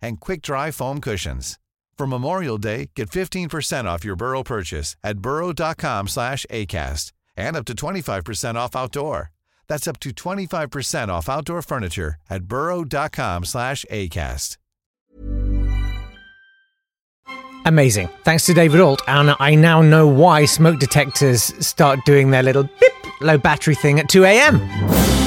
and quick-dry foam cushions. For Memorial Day, get 15% off your Burrow purchase at burrow.com slash ACAST and up to 25% off outdoor. That's up to 25% off outdoor furniture at burrow.com slash ACAST. Amazing. Thanks to David Alt. And I now know why smoke detectors start doing their little beep low battery thing at 2 a.m.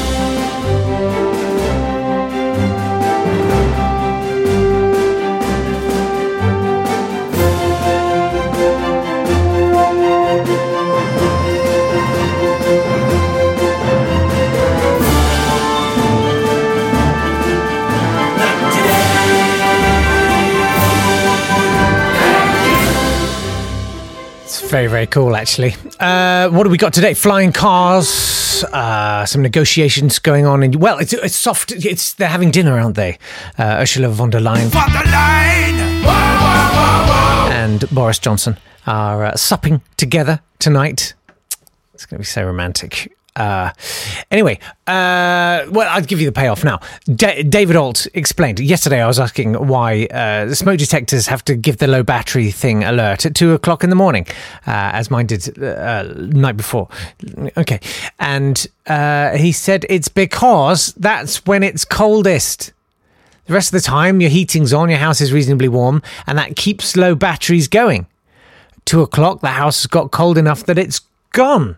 very, very cool, actually. Uh, what do we got today? Flying cars, uh, some negotiations going on. And well, it's, it's soft. It's they're having dinner, aren't they? Uh, Ursula von der Leyen and Boris Johnson are uh, supping together tonight. It's going to be so romantic. Uh, anyway, uh, well, I'll give you the payoff now. Da- David Alt explained yesterday. I was asking why uh, smoke detectors have to give the low battery thing alert at two o'clock in the morning, uh, as mine did uh, night before. Okay, and uh, he said it's because that's when it's coldest. The rest of the time, your heating's on, your house is reasonably warm, and that keeps low batteries going. Two o'clock, the house has got cold enough that it's gone.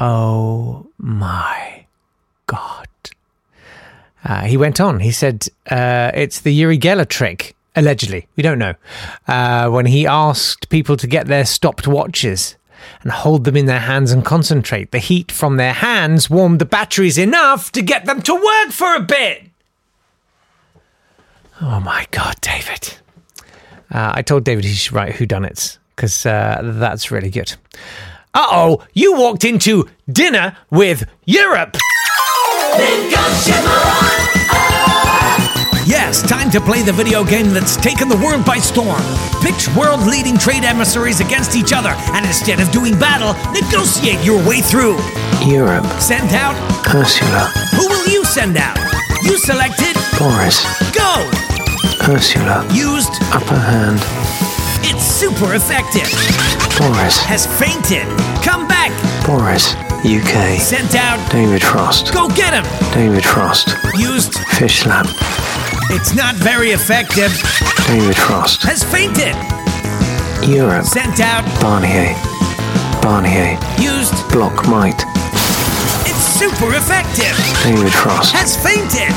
Oh my God. Uh, he went on. He said uh, it's the Uri Geller trick, allegedly. We don't know. Uh, when he asked people to get their stopped watches and hold them in their hands and concentrate, the heat from their hands warmed the batteries enough to get them to work for a bit. Oh my God, David. Uh, I told David he should write whodunits because uh, that's really good. Uh oh, you walked into dinner with Europe. Yes, time to play the video game that's taken the world by storm. Pitch world leading trade emissaries against each other, and instead of doing battle, negotiate your way through. Europe, Send out. Ursula, Who will you send out? You selected. Boris, Go! Ursula, Used. upper hand, It's super effective. Boris, Has fainted. Come back. Boris, UK, Sent out. David Frost, Go get him. David Frost, Used. Fish Lab, It's not very effective. David Frost, Has fainted. Europe, Sent out. Barnier, Barnier, Used. Block Might, It's super effective. David Frost, Has fainted.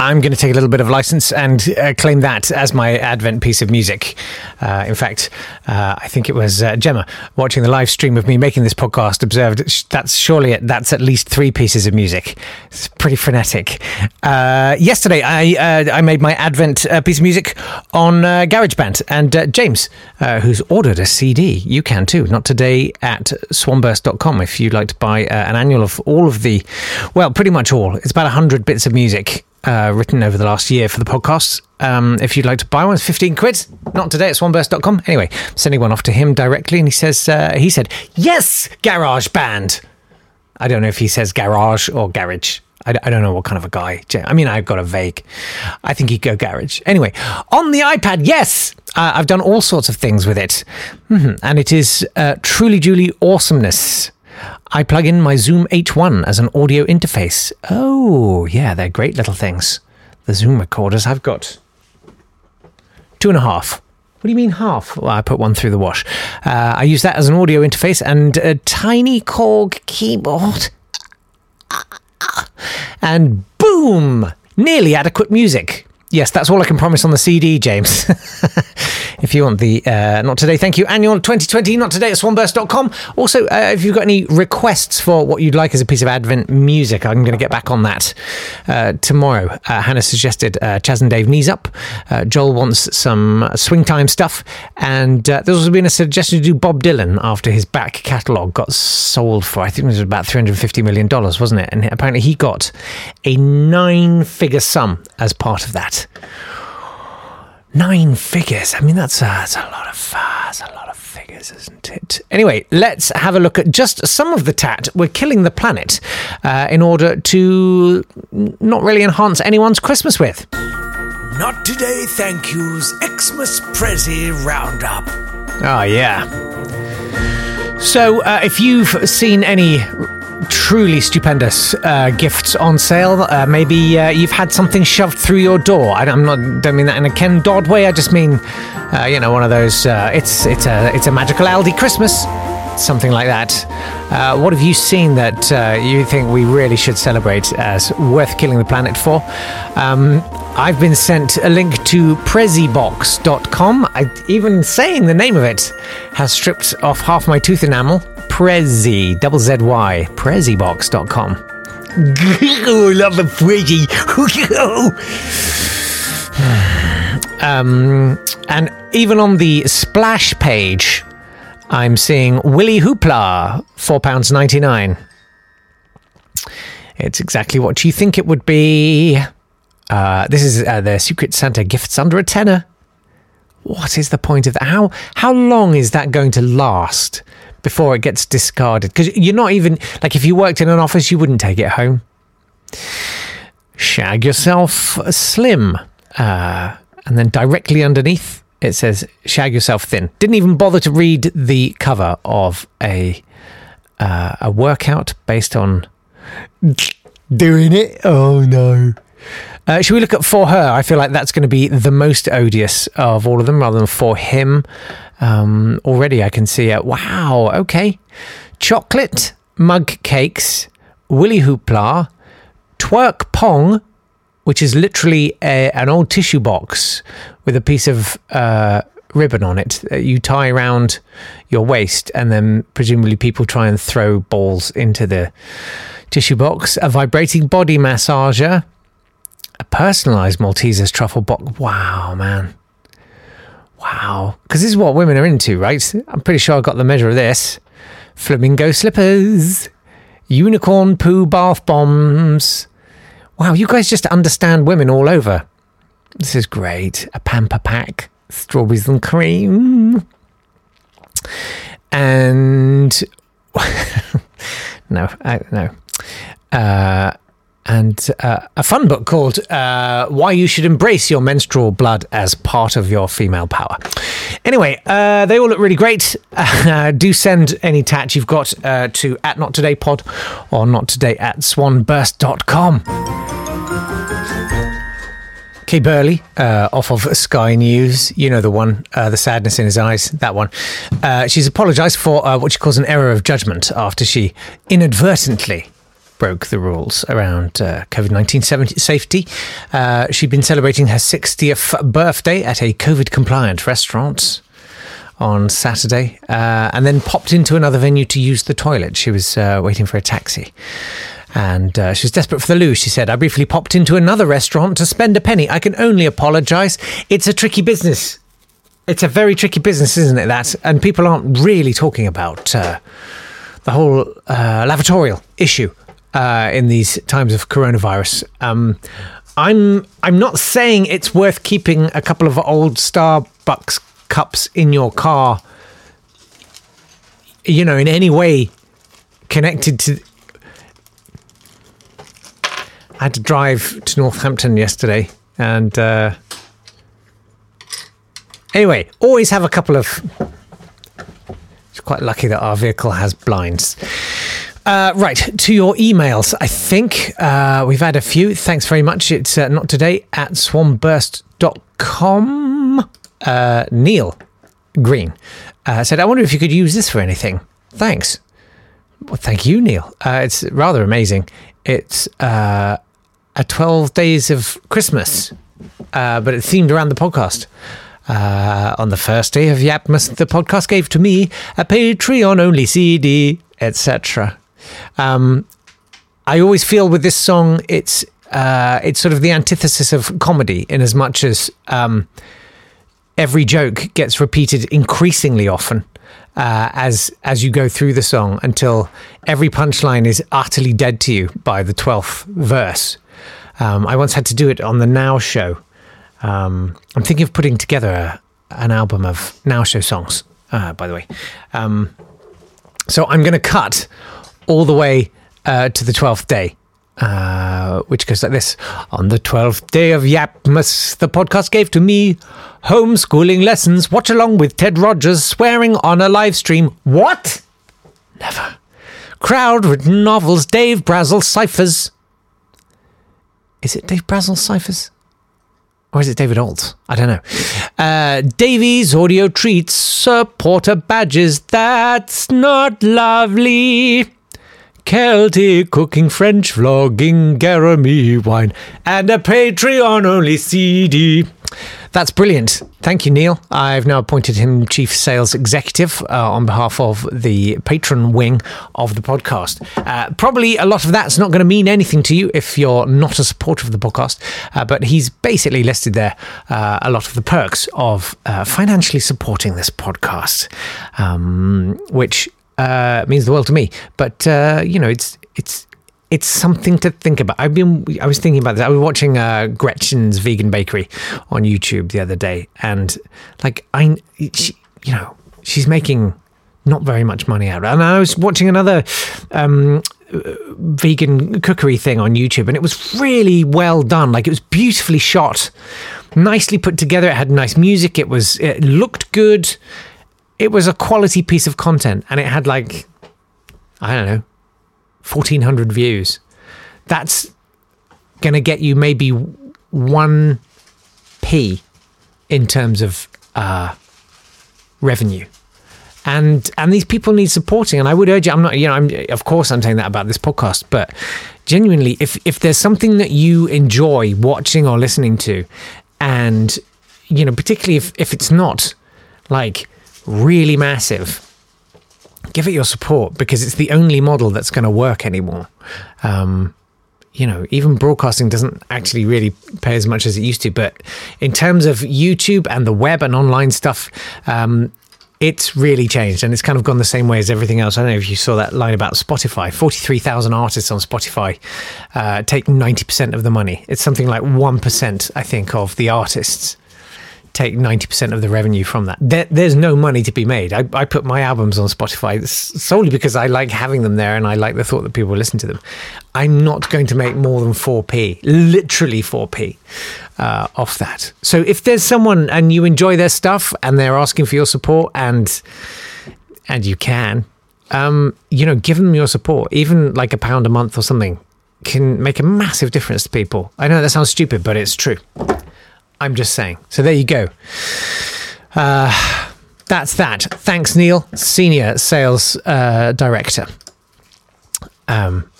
I'm going to take a little bit of license and uh, claim that as my Advent piece of music. Uh, in fact, uh, I think it was uh, Gemma watching the live stream of me making this podcast observed that's surely that's at least three pieces of music. It's pretty frenetic. Uh, yesterday, I uh, I made my Advent piece of music on GarageBand, and James, who's ordered a CD, you can too. Not today at swanburst.com if you'd like to buy an annual of all of the, well, pretty much all. It's about hundred bits of music uh, written over the last year for the podcast. Um, if you'd like to buy one, it's 15 quid. Not today at swanburst.com. Anyway, sending one off to him directly, and he says, uh, he said, yes, garage band. I don't know if he says garage or garage. I, I don't know what kind of a guy. I mean, I've got a vague. I think he'd go garage. Anyway, on the iPad, yes, uh, I've done all sorts of things with it. Mhm. And it is uh, truly, truly awesomeness. I plug in my Zoom H1 as an audio interface. Oh, yeah, they're great little things. The Zoom recorders, I've got two and a half. What do you mean half? Well, I put one through the wash. Uh, I use that as an audio interface and a tiny Korg keyboard. And boom! nearly adequate music. Yes, that's all I can promise on the CD, James. if you want the uh, Not Today Thank You Annual 2020 Not Today at swanburst.com. Also, uh, if you've got any requests for what you'd like as a piece of Advent music, I'm going to get back on that uh, tomorrow. Uh, Hannah suggested uh, Chas and Dave Knees Up. Uh, Joel wants some swing time stuff. And there's also been a suggestion to do Bob Dylan after his back catalogue got sold for, I think it was about $350 million, wasn't it? And apparently he got a nine figure sum as part of that. Nine figures. I mean, that's a, that's a lot of uh, that's a lot of figures, isn't it? Anyway, let's have a look at just some of the tat we're killing the planet uh, in order to not really enhance anyone's Christmas with. Not today, thank yous. Xmas Prezi Roundup. Oh yeah. So, uh, if you've seen any truly stupendous uh, gifts on sale. Uh, maybe uh, you've had something shoved through your door. I, am not don't mean that in a Ken Dodd way. I just mean, uh, you know, one of those. Uh, it's it's a it's a magical Aldi Christmas, something like that. Uh, what have you seen that you think we really should celebrate as worth killing the planet for? Um, I've been sent a link to prezzybox.com. I, even saying the name of it has stripped off half my tooth enamel. Prezzy, double Z Y, prezzybox.com. I love a Prezi. um, and even on the splash page, I'm seeing Willy Hoopla, £4.99. It's exactly what you think it would be. Uh, this is uh, the Secret Santa gifts under a tenner. What is the point of that? How how long is that going to last before it gets discarded? Because you're not even like if you worked in an office, you wouldn't take it home. Shag yourself slim, uh, and then directly underneath it says shag yourself thin. Didn't even bother to read the cover of a uh, a workout based on doing it. Oh no. Uh, should we look at for her? I feel like that's going to be the most odious of all of them, rather than for him. Um, already, I can see it. Wow. Okay. Chocolate mug cakes, Willy Hoopla, twerk pong, which is literally a, an old tissue box with a piece of uh, ribbon on it that you tie around your waist, and then presumably people try and throw balls into the tissue box. A vibrating body massager a personalized Maltesers truffle box. Wow, man. Wow. Because this is what women are into, right? I'm pretty sure I got the measure of this. Flamingo slippers, unicorn poo bath bombs. Wow, you guys just understand women all over. This is great. A pamper pack, strawberries and cream. And no, I, no. Uh, and uh, a fun book called uh, Why You Should Embrace Your Menstrual Blood as Part of Your Female Power. Anyway, uh, they all look really great. do send any tat you've got uh, to at Not Today Pod or not today at swanburst.com. Kay Burley, uh, off of Sky News, you know the one, uh, the sadness in his eyes, that one. Uh, she's apologised for uh, what she calls an error of judgment after she inadvertently broke the rules around uh, COVID 19 safety. Uh, she'd been celebrating her 60th birthday at a COVID compliant restaurant on Saturday uh, and then popped into another venue to use the toilet. She was uh, waiting for a taxi. And uh, she was desperate for the loo. She said, I briefly popped into another restaurant to spend a penny. I can only apologise. It's a tricky business. It's a very tricky business, isn't it? That and people aren't really talking about uh, the whole uh, lavatorial issue uh, in these times of coronavirus. Um, I'm I'm not saying it's worth keeping a couple of old Starbucks cups in your car. You know, in any way connected to. I had to drive to Northampton yesterday, and uh, anyway, always have a couple of. It's quite lucky that our vehicle has blinds. Uh, right, to your emails. I think uh, we've had a few. Thanks very much. It's uh, not today at swanburst.com. Uh, Neil Green uh, said, I wonder if you could use this for anything. Thanks. Well, thank you, Neil. Uh, it's rather amazing. It's uh, a 12 days of Christmas, but it themed around the podcast. Uh, on the first day of Yapmas, the podcast gave to me a Patreon only CD, etc. Um, I always feel with this song, it's uh, it's sort of the antithesis of comedy, in as much as um, every joke gets repeated increasingly often uh, as as you go through the song until every punchline is utterly dead to you by the twelfth verse. Um, I once had to do it on the Now Show. Um, I'm thinking of putting together a, an album of Now Show songs. Uh, by the way, um, so I'm going to cut all the way uh, to the twelfth day. Uh, which goes like this On the 12th day of Yapmas, the podcast gave to me homeschooling lessons. Watch along with Ted Rogers swearing on a live stream. What? Never. Crowd written novels, Dave Brazel ciphers. Is it Dave Brazel ciphers? Or is it David Alt? I don't know. Uh, Davies audio treats, supporter badges. That's not lovely. Celtic cooking, French vlogging, Jeremy wine, and a Patreon only CD. That's brilliant. Thank you, Neil. I've now appointed him Chief Sales Executive uh, on behalf of the patron wing of the podcast. Uh, probably a lot of that's not going to mean anything to you if you're not a supporter of the podcast, uh, but he's basically listed there uh, a lot of the perks of uh, financially supporting this podcast, um, which uh, means the world to me. But uh, you know, it's it's it's something to think about. I've been I was thinking about this. I was watching uh, Gretchen's Vegan Bakery on YouTube the other day, and like I, she, you know, she's making not very much money out. And I was watching another. Um, vegan cookery thing on YouTube, and it was really well done. Like it was beautifully shot, nicely put together. It had nice music. It was it looked good it was a quality piece of content and it had like i don't know 1400 views. That's going to get you maybe 1p in terms of uh, revenue. And and these people need supporting and i would urge you i'm not you know i'm of course i'm saying that about this podcast but genuinely if if there's something that you enjoy watching or listening to and you know particularly if if it's not like really massive, give it your support because it's the only model that's going to work anymore. Um, you know, even broadcasting doesn't actually really pay as much as it used to. But in terms of YouTube and the web and online stuff, um, it's really changed and it's kind of gone the same way as everything else. I don't know if you saw that line about Spotify 43,000 artists on Spotify uh, take 90% of the money. It's something like 1%, I think, of the artists take 90% of the revenue from that. There, there's no money to be made. I, I, put my albums on Spotify solely because I like having them there and I like the thought that people listen to them. I'm not going to make more than 4p, literally 4p uh, off that. So if there's someone and you enjoy their stuff and they're asking for your support and and you can, um, you know, give them your support, even like a pound a month or something can make a massive difference to people. I know that sounds stupid, but it's true. I'm just saying. So there you go. Uh, that's that. Thanks, Neil, Senior Sales uh, Director. Um,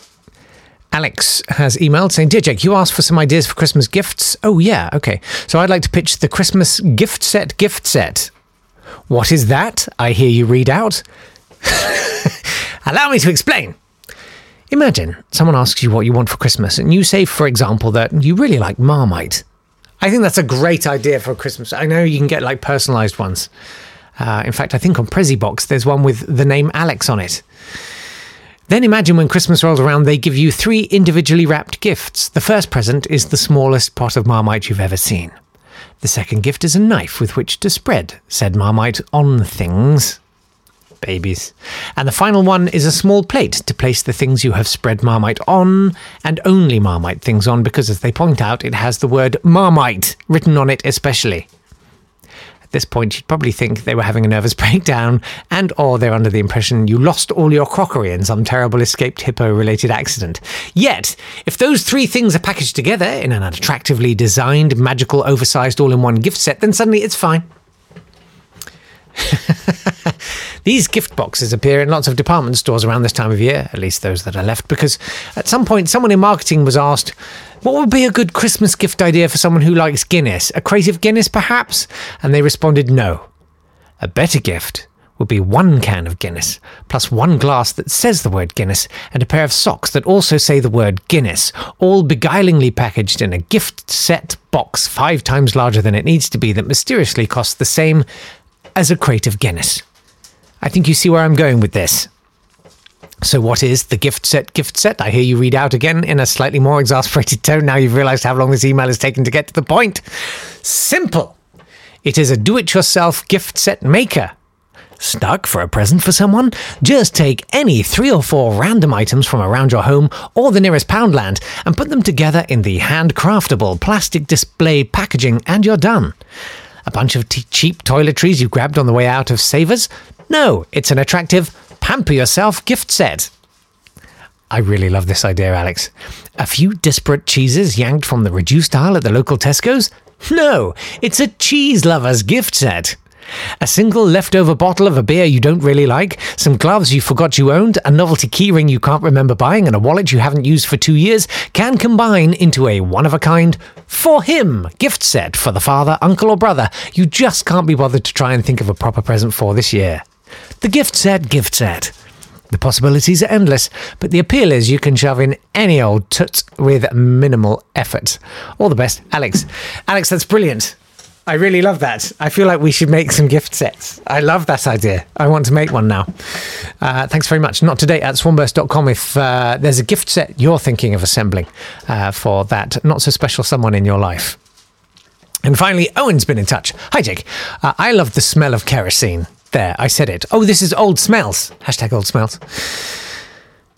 Alex has emailed saying, Dear Jake, you asked for some ideas for Christmas gifts. Oh, yeah, okay. So I'd like to pitch the Christmas gift set gift set. What is that? I hear you read out. Allow me to explain. Imagine someone asks you what you want for Christmas, and you say, for example, that you really like Marmite. I think that's a great idea for Christmas. I know you can get like personalized ones. Uh, in fact, I think on Prezzybox there's one with the name Alex on it. Then imagine when Christmas rolls around, they give you three individually wrapped gifts. The first present is the smallest pot of Marmite you've ever seen. The second gift is a knife with which to spread said Marmite on things babies. And the final one is a small plate to place the things you have spread Marmite on, and only Marmite things on, because as they point out, it has the word Marmite written on it especially. At this point, you'd probably think they were having a nervous breakdown, and or they're under the impression you lost all your crockery in some terrible escaped hippo related accident. Yet, if those three things are packaged together in an attractively designed, magical, oversized all in one gift set, then suddenly it's fine. These gift boxes appear in lots of department stores around this time of year, at least those that are left, because at some point someone in marketing was asked, what would be a good Christmas gift idea for someone who likes Guinness? A crate of Guinness, perhaps? And they responded, no. A better gift would be one can of Guinness, plus one glass that says the word Guinness, and a pair of socks that also say the word Guinness, all beguilingly packaged in a gift set box five times larger than it needs to be that mysteriously costs the same as a crate of Guinness. I think you see where I'm going with this. So, what is the gift set? Gift set? I hear you read out again in a slightly more exasperated tone. Now you've realized how long this email has taken to get to the point. Simple. It is a do it yourself gift set maker. Stuck for a present for someone? Just take any three or four random items from around your home or the nearest Poundland and put them together in the handcraftable plastic display packaging, and you're done. A bunch of t- cheap toiletries you grabbed on the way out of Savers? No, it's an attractive pamper yourself gift set. I really love this idea, Alex. A few disparate cheeses yanked from the reduced aisle at the local Tesco's? No, it's a cheese lover's gift set. A single leftover bottle of a beer you don't really like, some gloves you forgot you owned, a novelty keyring you can't remember buying, and a wallet you haven't used for two years can combine into a one of a kind for him gift set for the father, uncle, or brother you just can't be bothered to try and think of a proper present for this year. The gift set, gift set. The possibilities are endless, but the appeal is you can shove in any old tut with minimal effort. All the best, Alex. Alex, that's brilliant. I really love that. I feel like we should make some gift sets. I love that idea. I want to make one now. Uh, thanks very much. Not today at swanburst.com if uh, there's a gift set you're thinking of assembling uh, for that not so special someone in your life. And finally, Owen's been in touch. Hi, Jake. Uh, I love the smell of kerosene. There, I said it. Oh, this is old smells. Hashtag old smells.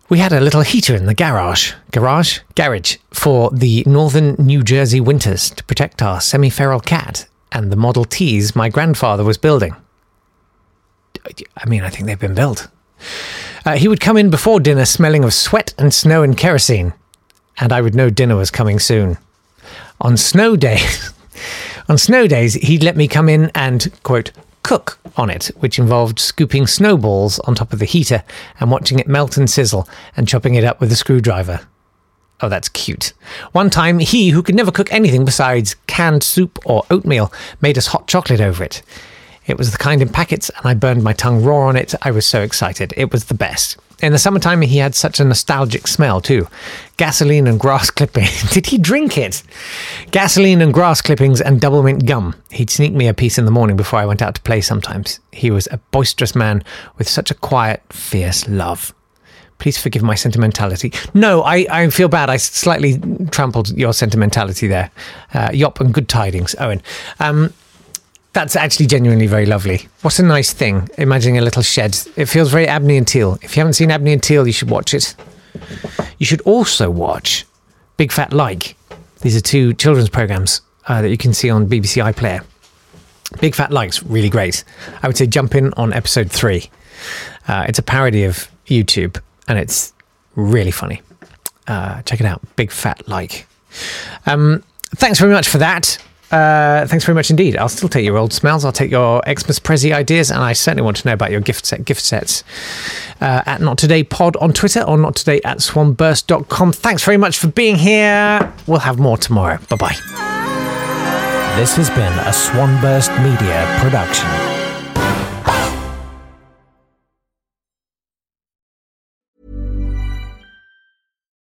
We had a little heater in the garage, garage, garage for the northern New Jersey winters to protect our semi feral cat and the Model Ts my grandfather was building. I mean, I think they've been built. Uh, he would come in before dinner smelling of sweat and snow and kerosene, and I would know dinner was coming soon. On snow days, on snow days, he'd let me come in and, quote, cook on it, which involved scooping snowballs on top of the heater and watching it melt and sizzle and chopping it up with a screwdriver. Oh, that's cute. One time, he, who could never cook anything besides canned soup or oatmeal, made us hot chocolate over it. It was the kind in packets, and I burned my tongue raw on it. I was so excited. It was the best. In the summertime, he had such a nostalgic smell, too. Gasoline and grass clippings. Did he drink it? Gasoline and grass clippings and double mint gum. He'd sneak me a piece in the morning before I went out to play sometimes. He was a boisterous man with such a quiet, fierce love. Please forgive my sentimentality. No, I, I feel bad. I slightly trampled your sentimentality there. Uh, yop and good tidings, Owen. Um, that's actually genuinely very lovely. What a nice thing, imagining a little shed. It feels very Abney and Teal. If you haven't seen Abney and Teal, you should watch it. You should also watch Big Fat Like. These are two children's programs uh, that you can see on BBC iPlayer. Big Fat Like's really great. I would say jump in on episode three. Uh, it's a parody of YouTube and it's really funny. Uh, check it out. Big Fat Like. Um, thanks very much for that. Uh, thanks very much indeed. I'll still take your old smells. I'll take your Xmas Prezi ideas, and I certainly want to know about your gift set gift sets uh, at Not Today Pod on Twitter or Not Today at swanburst.com. Thanks very much for being here. We'll have more tomorrow. Bye bye. This has been a Swanburst Media production.